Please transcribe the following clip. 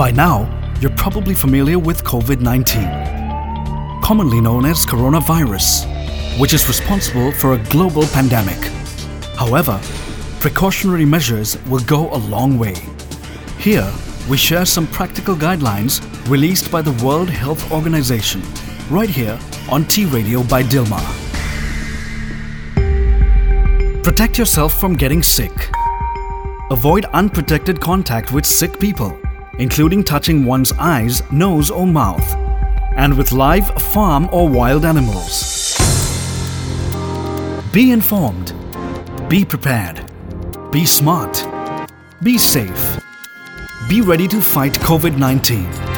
By now, you're probably familiar with COVID 19, commonly known as coronavirus, which is responsible for a global pandemic. However, precautionary measures will go a long way. Here, we share some practical guidelines released by the World Health Organization, right here on Tea Radio by Dilmah. Protect yourself from getting sick. Avoid unprotected contact with sick people, including touching one's eyes, nose, or mouth, and with live, farm, or wild animals. Be informed. Be prepared. Be smart. Be safe. Be ready to fight COVID 19.